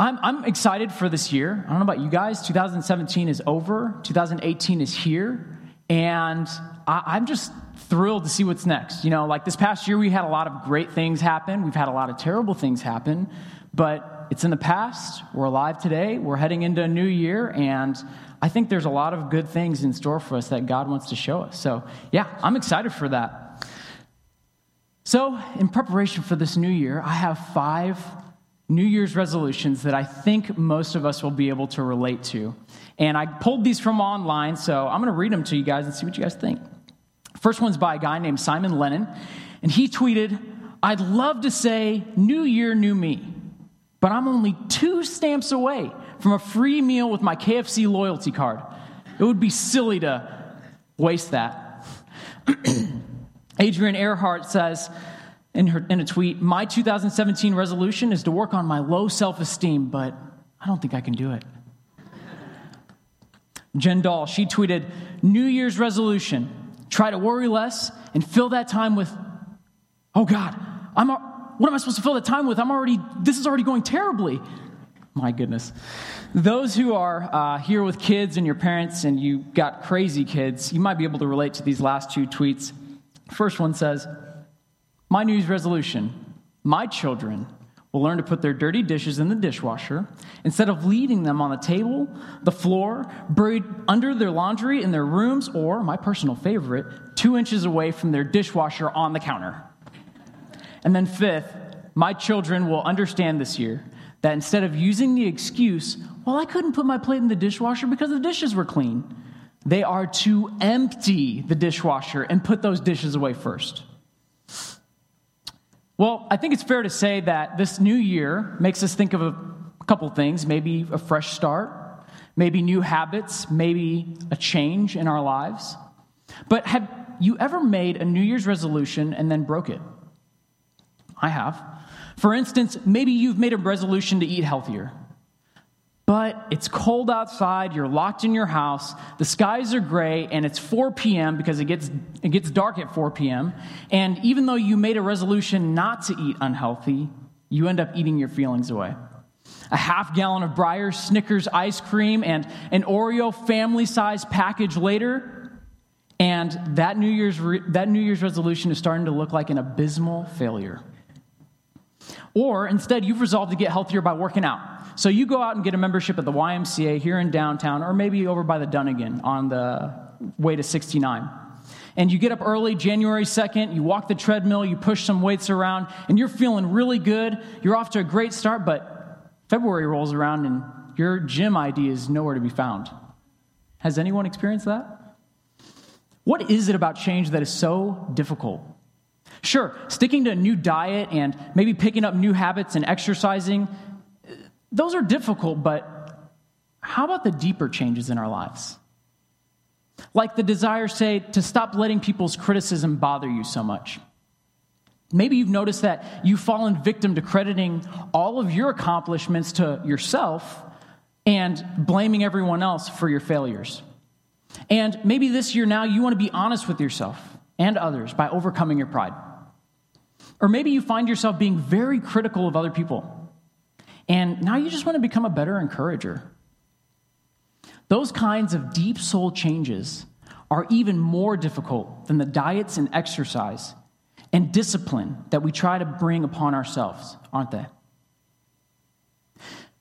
I'm, I'm excited for this year. I don't know about you guys. 2017 is over, 2018 is here, and I, I'm just thrilled to see what's next. You know, like this past year, we had a lot of great things happen, we've had a lot of terrible things happen, but it's in the past. We're alive today, we're heading into a new year, and I think there's a lot of good things in store for us that God wants to show us. So, yeah, I'm excited for that. So, in preparation for this new year, I have five New Year's resolutions that I think most of us will be able to relate to. And I pulled these from online, so I'm going to read them to you guys and see what you guys think. First one's by a guy named Simon Lennon, and he tweeted, I'd love to say, New Year, New Me, but I'm only two stamps away from a free meal with my KFC loyalty card. It would be silly to waste that. Adrian Earhart says, in, her, in a tweet, My 2017 resolution is to work on my low self esteem, but I don't think I can do it. Jen Dahl, she tweeted, New Year's resolution try to worry less and fill that time with, oh God, I'm, what am I supposed to fill that time with? I'm already, this is already going terribly. My goodness. Those who are uh, here with kids and your parents and you got crazy kids, you might be able to relate to these last two tweets. First one says, my New Year's resolution my children will learn to put their dirty dishes in the dishwasher instead of leaving them on the table, the floor, buried under their laundry in their rooms, or, my personal favorite, two inches away from their dishwasher on the counter. And then, fifth, my children will understand this year that instead of using the excuse, well, I couldn't put my plate in the dishwasher because the dishes were clean, they are to empty the dishwasher and put those dishes away first. Well, I think it's fair to say that this new year makes us think of a couple things maybe a fresh start, maybe new habits, maybe a change in our lives. But have you ever made a New Year's resolution and then broke it? I have. For instance, maybe you've made a resolution to eat healthier. But it's cold outside, you're locked in your house, the skies are gray, and it's 4 p.m. because it gets, it gets dark at 4 p.m. And even though you made a resolution not to eat unhealthy, you end up eating your feelings away. A half gallon of Breyers Snickers ice cream and an Oreo family size package later, and that New, Year's re- that New Year's resolution is starting to look like an abysmal failure. Or instead, you've resolved to get healthier by working out. So you go out and get a membership at the YMCA here in downtown, or maybe over by the Dunnigan on the way to 69. And you get up early, January 2nd, you walk the treadmill, you push some weights around, and you're feeling really good. You're off to a great start, but February rolls around and your gym ID is nowhere to be found. Has anyone experienced that? What is it about change that is so difficult? Sure, sticking to a new diet and maybe picking up new habits and exercising, those are difficult, but how about the deeper changes in our lives? Like the desire, say, to stop letting people's criticism bother you so much. Maybe you've noticed that you've fallen victim to crediting all of your accomplishments to yourself and blaming everyone else for your failures. And maybe this year now you want to be honest with yourself and others by overcoming your pride. Or maybe you find yourself being very critical of other people. And now you just want to become a better encourager. Those kinds of deep soul changes are even more difficult than the diets and exercise and discipline that we try to bring upon ourselves, aren't they?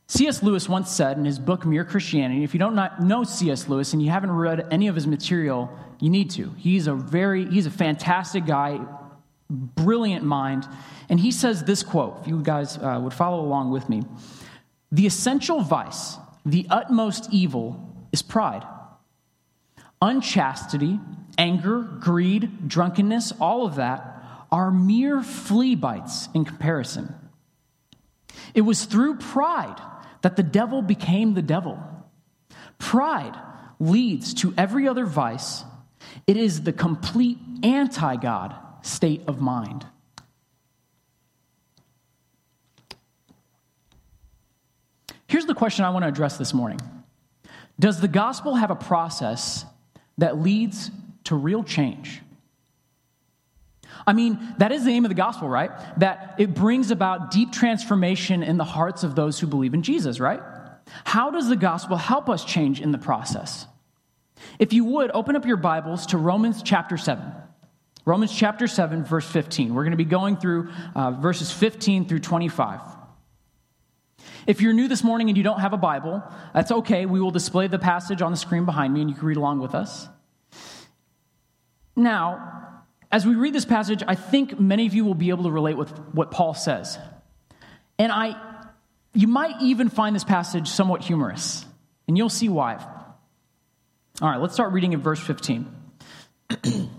C.S. Lewis once said in his book Mere Christianity, if you don't know C.S. Lewis and you haven't read any of his material, you need to. He's a very he's a fantastic guy, brilliant mind. And he says this quote, if you guys uh, would follow along with me The essential vice, the utmost evil, is pride. Unchastity, anger, greed, drunkenness, all of that are mere flea bites in comparison. It was through pride that the devil became the devil. Pride leads to every other vice. It is the complete anti God state of mind. Here's the question I want to address this morning Does the gospel have a process that leads to real change? I mean, that is the aim of the gospel, right? That it brings about deep transformation in the hearts of those who believe in Jesus, right? How does the gospel help us change in the process? If you would, open up your Bibles to Romans chapter 7. Romans chapter 7, verse 15. We're going to be going through uh, verses 15 through 25. If you're new this morning and you don't have a Bible, that's okay. We will display the passage on the screen behind me and you can read along with us. Now, as we read this passage, I think many of you will be able to relate with what Paul says. And I you might even find this passage somewhat humorous, and you'll see why. All right, let's start reading in verse 15.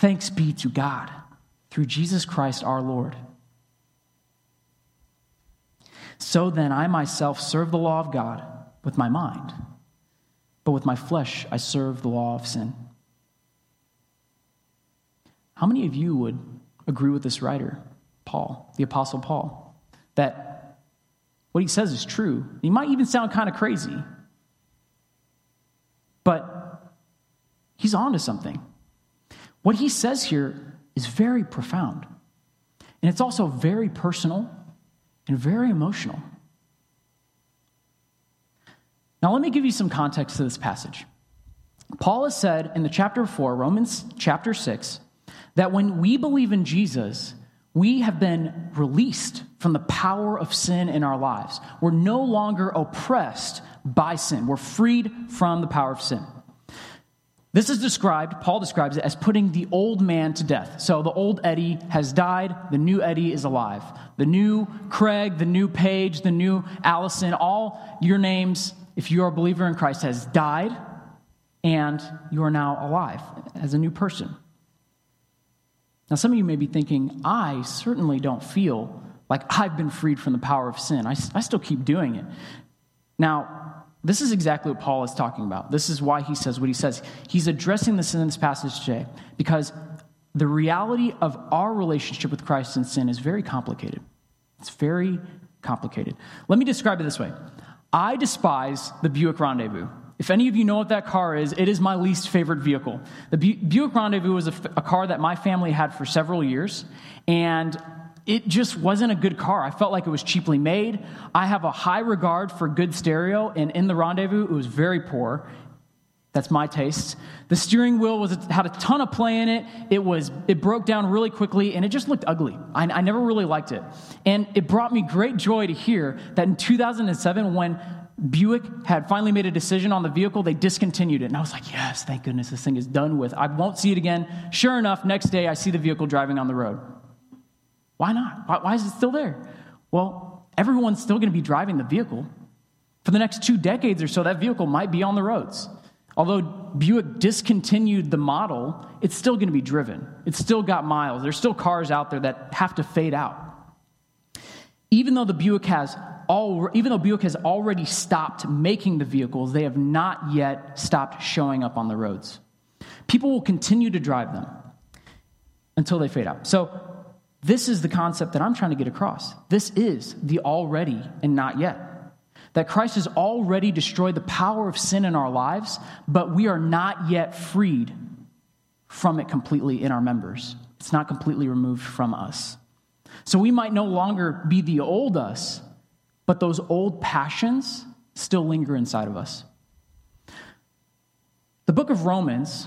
Thanks be to God through Jesus Christ our Lord. So then, I myself serve the law of God with my mind, but with my flesh I serve the law of sin. How many of you would agree with this writer, Paul, the Apostle Paul, that what he says is true? He might even sound kind of crazy, but he's on to something. What he says here is very profound. And it's also very personal and very emotional. Now, let me give you some context to this passage. Paul has said in the chapter 4, Romans chapter 6, that when we believe in Jesus, we have been released from the power of sin in our lives. We're no longer oppressed by sin, we're freed from the power of sin. This is described, Paul describes it as putting the old man to death. So the old Eddie has died, the new Eddie is alive. The new Craig, the new Paige, the new Allison, all your names, if you are a believer in Christ, has died, and you are now alive as a new person. Now, some of you may be thinking, I certainly don't feel like I've been freed from the power of sin. I, I still keep doing it. Now, this is exactly what Paul is talking about. This is why he says what he says. He's addressing this in this passage today because the reality of our relationship with Christ and sin is very complicated. It's very complicated. Let me describe it this way I despise the Buick Rendezvous. If any of you know what that car is, it is my least favorite vehicle. The Buick Rendezvous was a, a car that my family had for several years, and it just wasn't a good car. I felt like it was cheaply made. I have a high regard for good stereo, and in the rendezvous, it was very poor. That's my taste. The steering wheel was had a ton of play in it. It was it broke down really quickly, and it just looked ugly. I, I never really liked it, and it brought me great joy to hear that in 2007, when Buick had finally made a decision on the vehicle, they discontinued it, and I was like, "Yes, thank goodness this thing is done with. I won't see it again." Sure enough, next day I see the vehicle driving on the road. Why not? Why, why is it still there? Well, everyone's still going to be driving the vehicle. For the next two decades or so, that vehicle might be on the roads. Although Buick discontinued the model, it's still going to be driven. It's still got miles. There's still cars out there that have to fade out. Even though the Buick has all, even though Buick has already stopped making the vehicles, they have not yet stopped showing up on the roads. People will continue to drive them until they fade out. So this is the concept that I'm trying to get across. This is the already and not yet. That Christ has already destroyed the power of sin in our lives, but we are not yet freed from it completely in our members. It's not completely removed from us. So we might no longer be the old us, but those old passions still linger inside of us. The book of Romans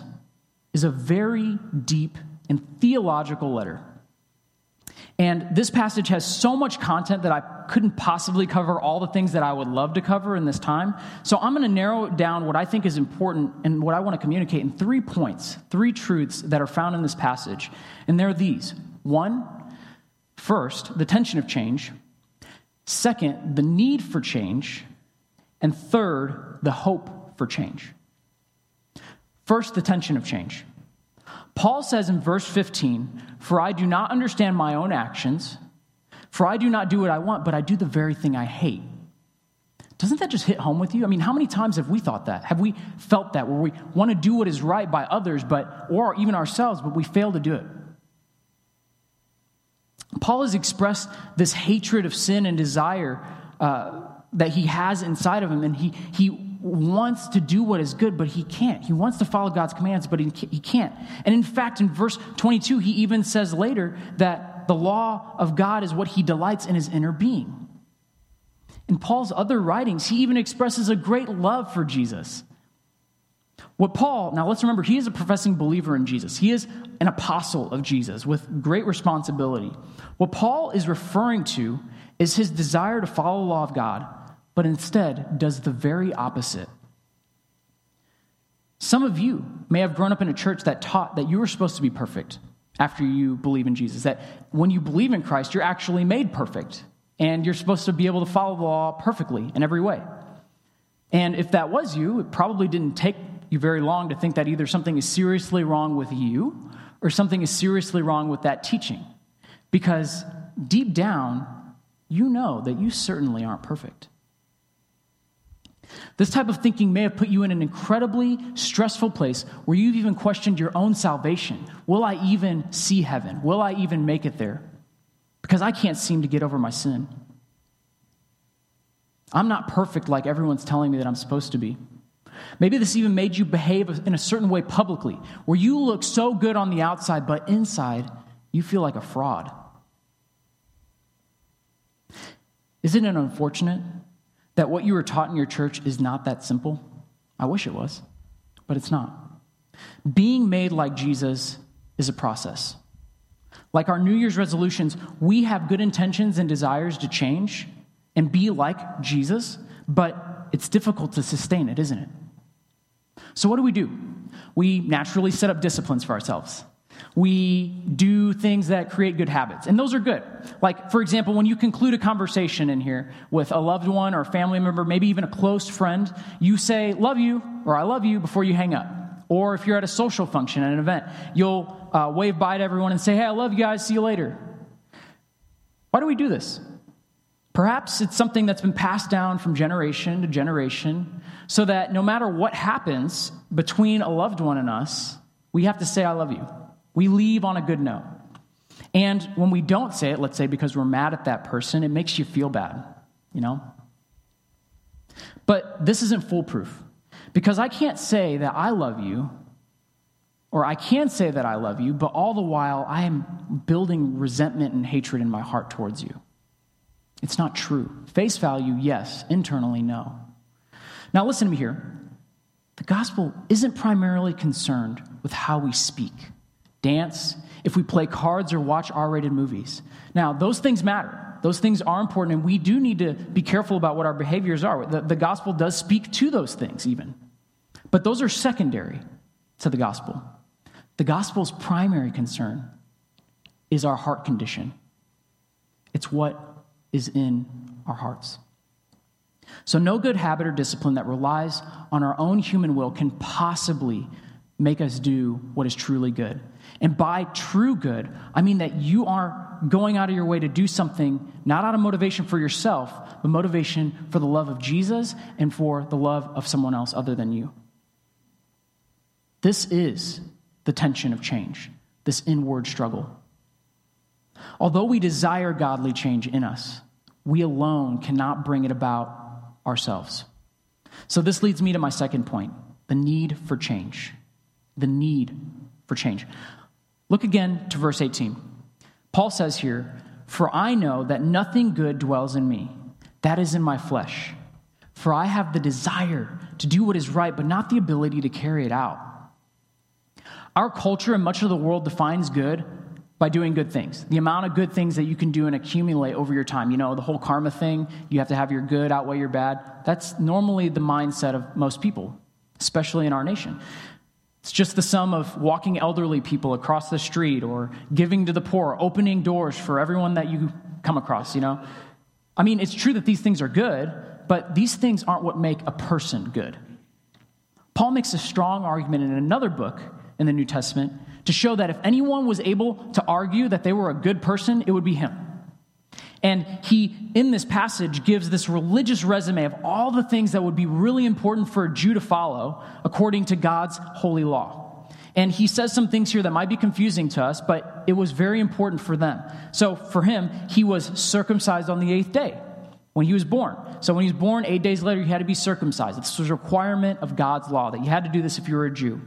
is a very deep and theological letter. And this passage has so much content that I couldn't possibly cover all the things that I would love to cover in this time. So I'm going to narrow down what I think is important and what I want to communicate in three points, three truths that are found in this passage. And they're these one, first, the tension of change. Second, the need for change. And third, the hope for change. First, the tension of change. Paul says in verse 15, For I do not understand my own actions, for I do not do what I want, but I do the very thing I hate. Doesn't that just hit home with you? I mean, how many times have we thought that? Have we felt that where we want to do what is right by others, but or even ourselves, but we fail to do it? Paul has expressed this hatred of sin and desire uh, that he has inside of him, and he, he wants to do what is good, but he can't. He wants to follow God's commands, but he can't. And in fact, in verse 22, he even says later that the law of God is what he delights in his inner being. In Paul's other writings, he even expresses a great love for Jesus. What Paul, now let's remember, he is a professing believer in Jesus. He is an apostle of Jesus with great responsibility. What Paul is referring to is his desire to follow the law of God, but instead does the very opposite. Some of you may have grown up in a church that taught that you were supposed to be perfect after you believe in Jesus, that when you believe in Christ, you're actually made perfect, and you're supposed to be able to follow the law perfectly in every way. And if that was you, it probably didn't take you very long to think that either something is seriously wrong with you or something is seriously wrong with that teaching. Because deep down, you know that you certainly aren't perfect. This type of thinking may have put you in an incredibly stressful place where you've even questioned your own salvation. Will I even see heaven? Will I even make it there? Because I can't seem to get over my sin. I'm not perfect like everyone's telling me that I'm supposed to be. Maybe this even made you behave in a certain way publicly, where you look so good on the outside, but inside you feel like a fraud. Isn't it unfortunate that what you were taught in your church is not that simple? I wish it was, but it's not. Being made like Jesus is a process. Like our New Year's resolutions, we have good intentions and desires to change and be like Jesus, but it's difficult to sustain it, isn't it? So, what do we do? We naturally set up disciplines for ourselves. We do things that create good habits, and those are good. Like, for example, when you conclude a conversation in here with a loved one or a family member, maybe even a close friend, you say, Love you, or I love you before you hang up. Or if you're at a social function, at an event, you'll uh, wave bye to everyone and say, Hey, I love you guys, see you later. Why do we do this? Perhaps it's something that's been passed down from generation to generation, so that no matter what happens between a loved one and us, we have to say, I love you. We leave on a good note. And when we don't say it, let's say because we're mad at that person, it makes you feel bad, you know? But this isn't foolproof because I can't say that I love you, or I can say that I love you, but all the while I am building resentment and hatred in my heart towards you. It's not true. Face value, yes. Internally, no. Now, listen to me here. The gospel isn't primarily concerned with how we speak, dance, if we play cards or watch R rated movies. Now, those things matter. Those things are important, and we do need to be careful about what our behaviors are. The, the gospel does speak to those things, even. But those are secondary to the gospel. The gospel's primary concern is our heart condition, it's what is in our hearts. So, no good habit or discipline that relies on our own human will can possibly make us do what is truly good. And by true good, I mean that you are going out of your way to do something not out of motivation for yourself, but motivation for the love of Jesus and for the love of someone else other than you. This is the tension of change, this inward struggle. Although we desire godly change in us, we alone cannot bring it about ourselves. So, this leads me to my second point the need for change. The need for change. Look again to verse 18. Paul says here, For I know that nothing good dwells in me, that is in my flesh. For I have the desire to do what is right, but not the ability to carry it out. Our culture and much of the world defines good by doing good things. The amount of good things that you can do and accumulate over your time. You know, the whole karma thing, you have to have your good outweigh your bad. That's normally the mindset of most people, especially in our nation. It's just the sum of walking elderly people across the street or giving to the poor, opening doors for everyone that you come across, you know? I mean, it's true that these things are good, but these things aren't what make a person good. Paul makes a strong argument in another book in the New Testament to show that if anyone was able to argue that they were a good person, it would be him. And he, in this passage, gives this religious resume of all the things that would be really important for a Jew to follow according to God's holy law. And he says some things here that might be confusing to us, but it was very important for them. So for him, he was circumcised on the eighth day when he was born. So when he was born, eight days later, he had to be circumcised. This was a requirement of God's law that you had to do this if you were a Jew.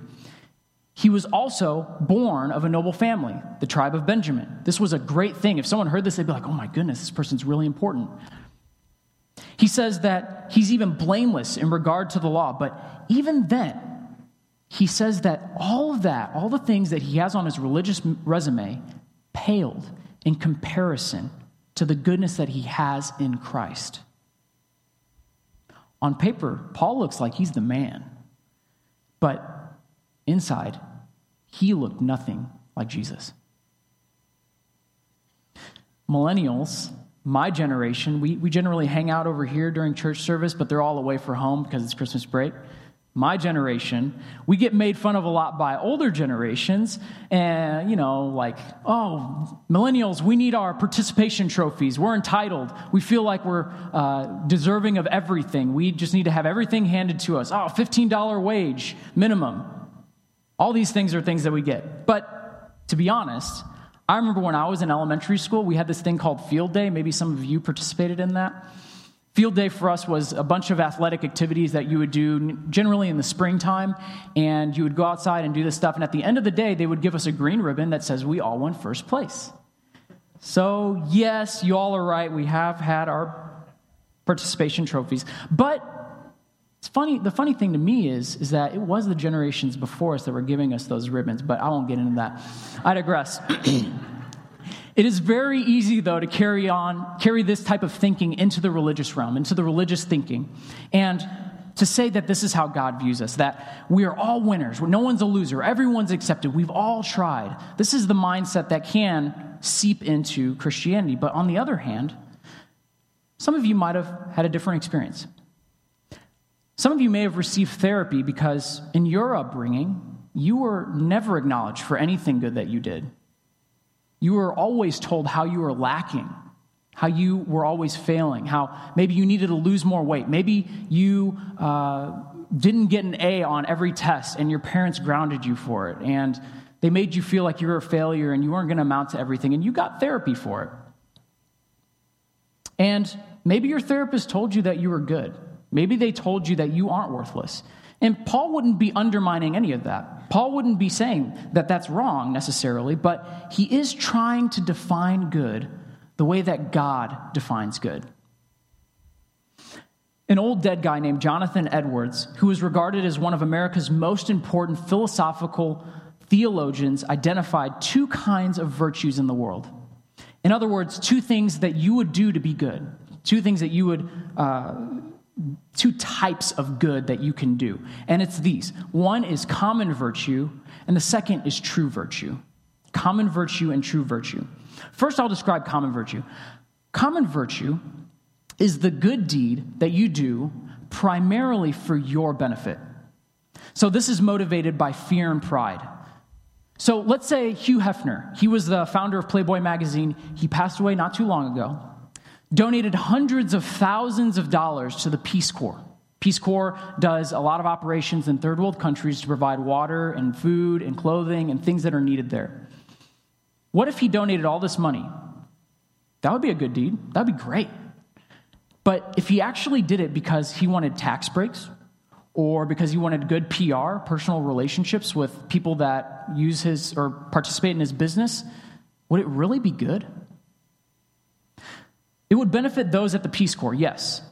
He was also born of a noble family, the tribe of Benjamin. This was a great thing. If someone heard this, they'd be like, oh my goodness, this person's really important. He says that he's even blameless in regard to the law, but even then, he says that all of that, all the things that he has on his religious resume, paled in comparison to the goodness that he has in Christ. On paper, Paul looks like he's the man, but inside, he looked nothing like Jesus. Millennials, my generation, we, we generally hang out over here during church service, but they're all away for home because it's Christmas break my generation, we get made fun of a lot by older generations. And, you know, like, oh, millennials, we need our participation trophies. We're entitled. We feel like we're uh, deserving of everything. We just need to have everything handed to us. Oh, $15 wage minimum. All these things are things that we get. But to be honest, I remember when I was in elementary school, we had this thing called field day. Maybe some of you participated in that. Field day for us was a bunch of athletic activities that you would do generally in the springtime, and you would go outside and do this stuff. And at the end of the day, they would give us a green ribbon that says we all won first place. So, yes, you all are right. We have had our participation trophies. But it's funny, the funny thing to me is, is that it was the generations before us that were giving us those ribbons, but I won't get into that. I digress. It is very easy, though, to carry on, carry this type of thinking into the religious realm, into the religious thinking, and to say that this is how God views us, that we are all winners, no one's a loser, everyone's accepted, we've all tried. This is the mindset that can seep into Christianity. But on the other hand, some of you might have had a different experience. Some of you may have received therapy because in your upbringing, you were never acknowledged for anything good that you did. You were always told how you were lacking, how you were always failing, how maybe you needed to lose more weight. Maybe you uh, didn't get an A on every test and your parents grounded you for it. And they made you feel like you were a failure and you weren't going to amount to everything. And you got therapy for it. And maybe your therapist told you that you were good. Maybe they told you that you aren't worthless. And Paul wouldn't be undermining any of that. Paul wouldn't be saying that that's wrong necessarily, but he is trying to define good the way that God defines good. An old dead guy named Jonathan Edwards, who is regarded as one of America's most important philosophical theologians, identified two kinds of virtues in the world. In other words, two things that you would do to be good, two things that you would uh, two types of good that you can do. And it's these one is common virtue, and the second is true virtue. Common virtue and true virtue. First, I'll describe common virtue. Common virtue is the good deed that you do primarily for your benefit. So, this is motivated by fear and pride. So, let's say Hugh Hefner, he was the founder of Playboy magazine. He passed away not too long ago donated hundreds of thousands of dollars to the Peace Corps. Peace Corps does a lot of operations in third world countries to provide water and food and clothing and things that are needed there. What if he donated all this money? That would be a good deed. That would be great. But if he actually did it because he wanted tax breaks or because he wanted good PR, personal relationships with people that use his or participate in his business, would it really be good? It would benefit those at the Peace Corps, yes,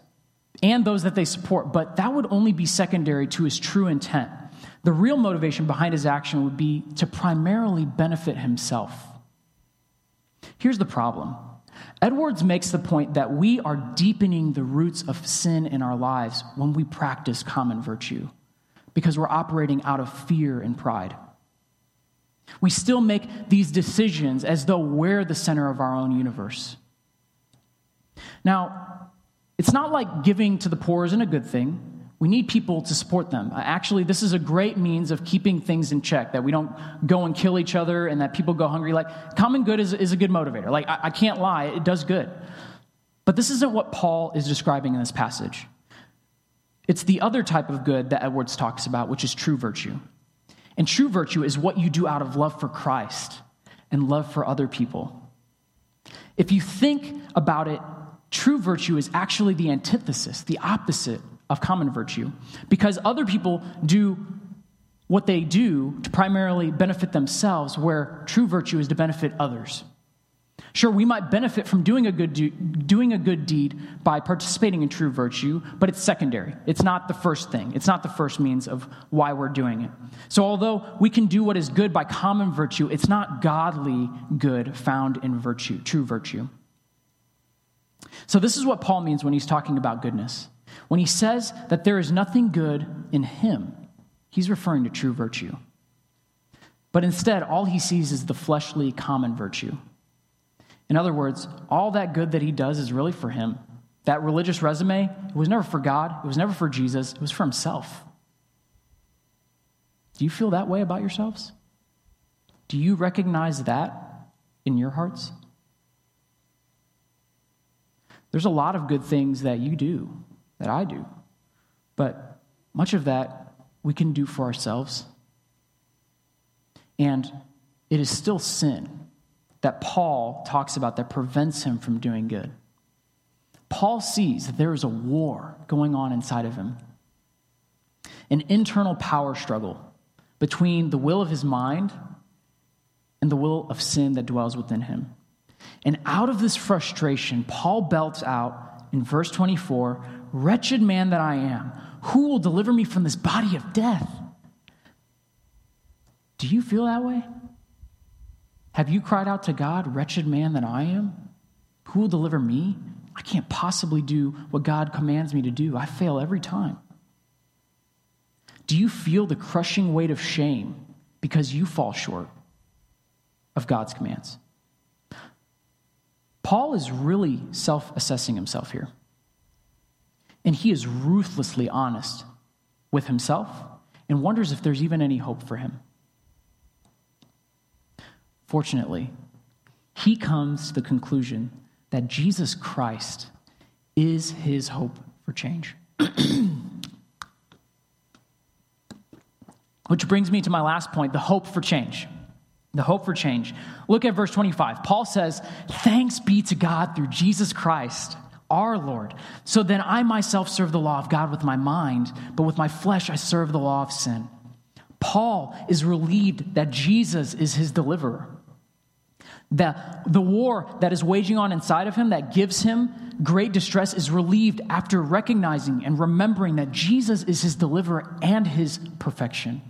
and those that they support, but that would only be secondary to his true intent. The real motivation behind his action would be to primarily benefit himself. Here's the problem Edwards makes the point that we are deepening the roots of sin in our lives when we practice common virtue because we're operating out of fear and pride. We still make these decisions as though we're the center of our own universe. Now, it's not like giving to the poor isn't a good thing. We need people to support them. Uh, actually, this is a great means of keeping things in check, that we don't go and kill each other and that people go hungry. Like, common good is, is a good motivator. Like, I, I can't lie, it does good. But this isn't what Paul is describing in this passage. It's the other type of good that Edwards talks about, which is true virtue. And true virtue is what you do out of love for Christ and love for other people. If you think about it, true virtue is actually the antithesis, the opposite of common virtue, because other people do what they do to primarily benefit themselves, where true virtue is to benefit others. Sure, we might benefit from doing a good do, doing a good deed by participating in true virtue, but it's secondary. It's not the first thing. It's not the first means of why we're doing it. So although we can do what is good by common virtue, it's not godly good found in virtue, true virtue. So this is what Paul means when he's talking about goodness. When he says that there is nothing good in him, he's referring to true virtue. But instead, all he sees is the fleshly common virtue. In other words, all that good that he does is really for him. That religious resume, it was never for God, it was never for Jesus, it was for himself. Do you feel that way about yourselves? Do you recognize that in your hearts? There's a lot of good things that you do, that I do, but much of that we can do for ourselves. And it is still sin that Paul talks about that prevents him from doing good. Paul sees that there is a war going on inside of him, an internal power struggle between the will of his mind and the will of sin that dwells within him. And out of this frustration, Paul belts out in verse 24 Wretched man that I am, who will deliver me from this body of death? Do you feel that way? Have you cried out to God, wretched man that I am? Who will deliver me? I can't possibly do what God commands me to do. I fail every time. Do you feel the crushing weight of shame because you fall short of God's commands? Paul is really self assessing himself here. And he is ruthlessly honest with himself and wonders if there's even any hope for him. Fortunately, he comes to the conclusion that Jesus Christ is his hope for change. Which brings me to my last point the hope for change. The hope for change. Look at verse 25. Paul says, Thanks be to God through Jesus Christ, our Lord. So then I myself serve the law of God with my mind, but with my flesh I serve the law of sin. Paul is relieved that Jesus is his deliverer. The, the war that is waging on inside of him that gives him great distress is relieved after recognizing and remembering that Jesus is his deliverer and his perfection.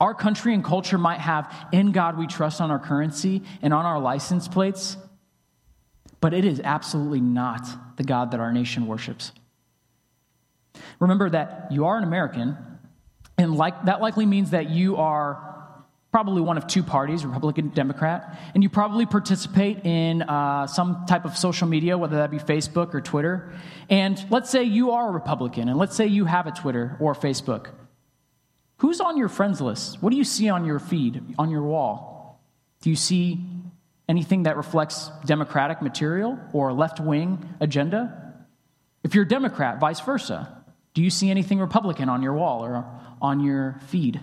Our country and culture might have in God we trust on our currency and on our license plates, but it is absolutely not the God that our nation worships. Remember that you are an American, and like, that likely means that you are probably one of two parties, Republican, Democrat, and you probably participate in uh, some type of social media, whether that be Facebook or Twitter. And let's say you are a Republican, and let's say you have a Twitter or Facebook. Who's on your friends list? What do you see on your feed, on your wall? Do you see anything that reflects Democratic material or left wing agenda? If you're a Democrat, vice versa. Do you see anything Republican on your wall or on your feed?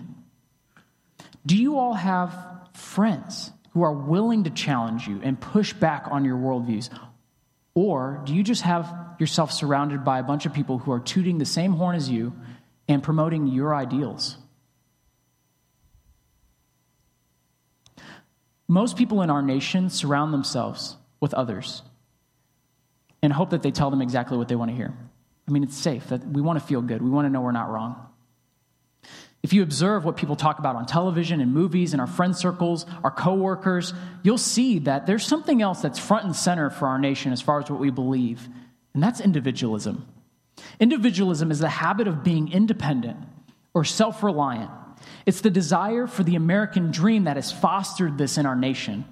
Do you all have friends who are willing to challenge you and push back on your worldviews? Or do you just have yourself surrounded by a bunch of people who are tooting the same horn as you and promoting your ideals? Most people in our nation surround themselves with others and hope that they tell them exactly what they want to hear. I mean, it's safe that we want to feel good. We want to know we're not wrong. If you observe what people talk about on television and movies and our friend circles, our coworkers, you'll see that there's something else that's front and center for our nation as far as what we believe, and that's individualism. Individualism is the habit of being independent or self reliant. It's the desire for the American dream that has fostered this in our nation.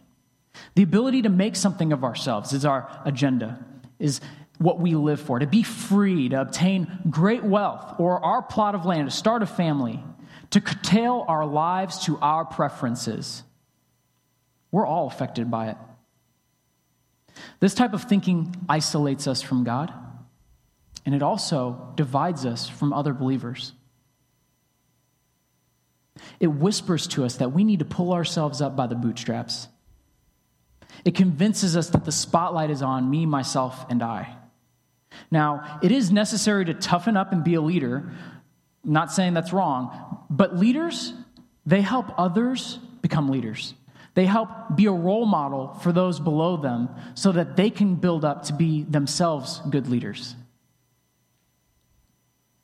The ability to make something of ourselves is our agenda, is what we live for, to be free, to obtain great wealth or our plot of land, to start a family, to curtail our lives to our preferences. We're all affected by it. This type of thinking isolates us from God, and it also divides us from other believers. It whispers to us that we need to pull ourselves up by the bootstraps. It convinces us that the spotlight is on me, myself, and I. Now, it is necessary to toughen up and be a leader. I'm not saying that's wrong, but leaders, they help others become leaders. They help be a role model for those below them so that they can build up to be themselves good leaders.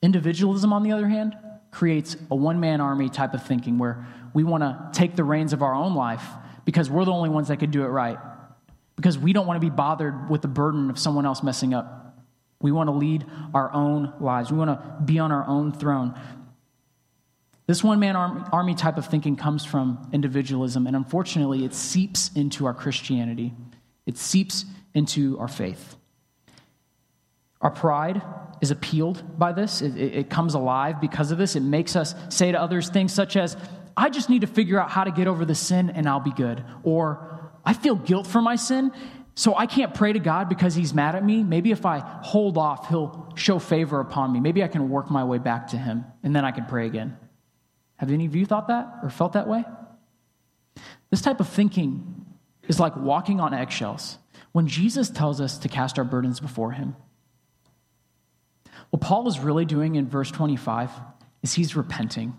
Individualism, on the other hand, creates a one man army type of thinking where we want to take the reins of our own life because we're the only ones that could do it right, because we don't want to be bothered with the burden of someone else messing up. We want to lead our own lives, we want to be on our own throne. This one man army type of thinking comes from individualism, and unfortunately, it seeps into our Christianity. It seeps into our faith. Our pride is appealed by this. It, it, it, comes alive because of this. It makes us say to others things such as, I just need to figure out how to get over the sin and I'll be good. Or, I feel guilt for my sin, so I can't pray to God because he's mad at me. Maybe if I hold off, he'll show favor upon me. Maybe I can work my way back to him and then I can pray again. Have any of you thought that or felt that way? This type of thinking is like walking on eggshells. When Jesus tells us to cast our burdens before him, what Paul is really doing in verse 25 is he's repenting.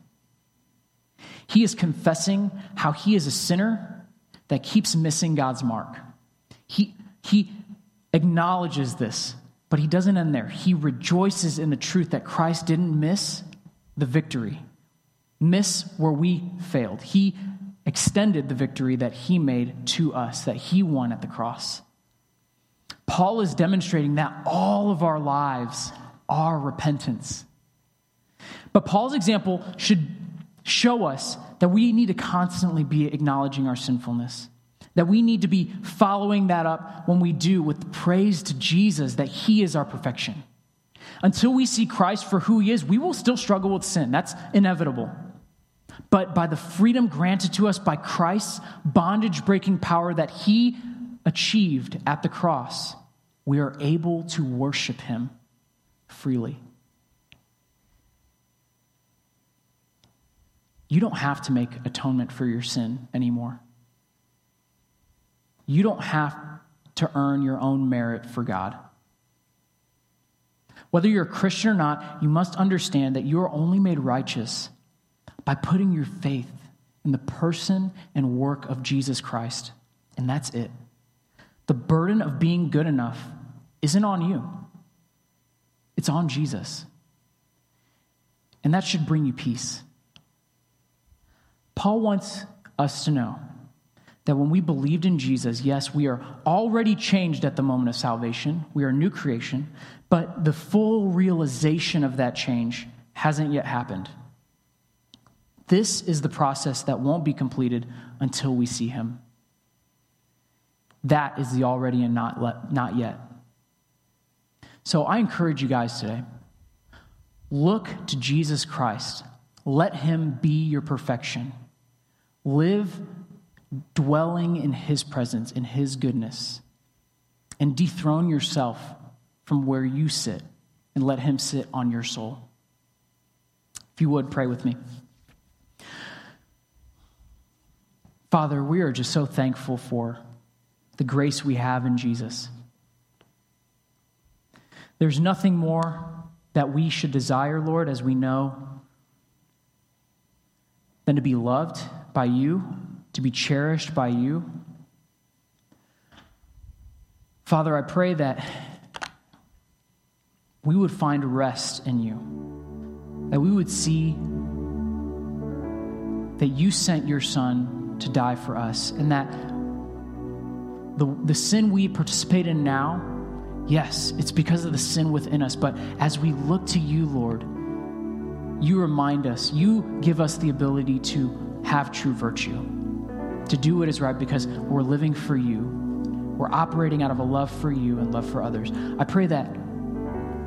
He is confessing how he is a sinner that keeps missing God's mark. He, he acknowledges this, but he doesn't end there. He rejoices in the truth that Christ didn't miss the victory, miss where we failed. He extended the victory that he made to us, that he won at the cross. Paul is demonstrating that all of our lives our repentance. But Paul's example should show us that we need to constantly be acknowledging our sinfulness, that we need to be following that up when we do with praise to Jesus that he is our perfection. Until we see Christ for who he is, we will still struggle with sin. That's inevitable. But by the freedom granted to us by Christ's bondage breaking power that he achieved at the cross, we are able to worship him freely. You don't have to make atonement for your sin anymore. You don't have to earn your own merit for God. Whether you're a Christian or not, you must understand that you are only made righteous by putting your faith in the person and work of Jesus Christ. And that's it. The burden of being good enough isn't on you. It's on Jesus. And that should bring you peace. Paul wants us to know that when we believed in Jesus, yes, we are already changed at the moment of salvation. We are a new creation, but the full realization of that change hasn't yet happened. This is the process that won't be completed until we see him. That is the already and not, not yet. So I encourage you guys today look to Jesus Christ, let him be your perfection. Live dwelling in his presence, in his goodness, and dethrone yourself from where you sit and let him sit on your soul. If you would, pray with me. Father, we are just so thankful for the grace we have in Jesus. There's nothing more that we should desire, Lord, as we know, than to be loved by you, to be cherished by you. Father, I pray that we would find rest in you, that we would see that you sent your son to die for us, and that the, the sin we participate in now, yes, it's because of the sin within us, but as we look to you, Lord, you remind us, you give us the ability to have true virtue, to do what is right because we're living for you. We're operating out of a love for you and love for others. I pray that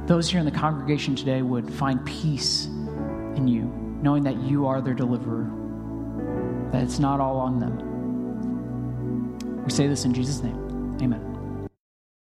those here in the congregation today would find peace in you, knowing that you are their deliverer, that it's not all on them. We say this in Jesus' name. Amen.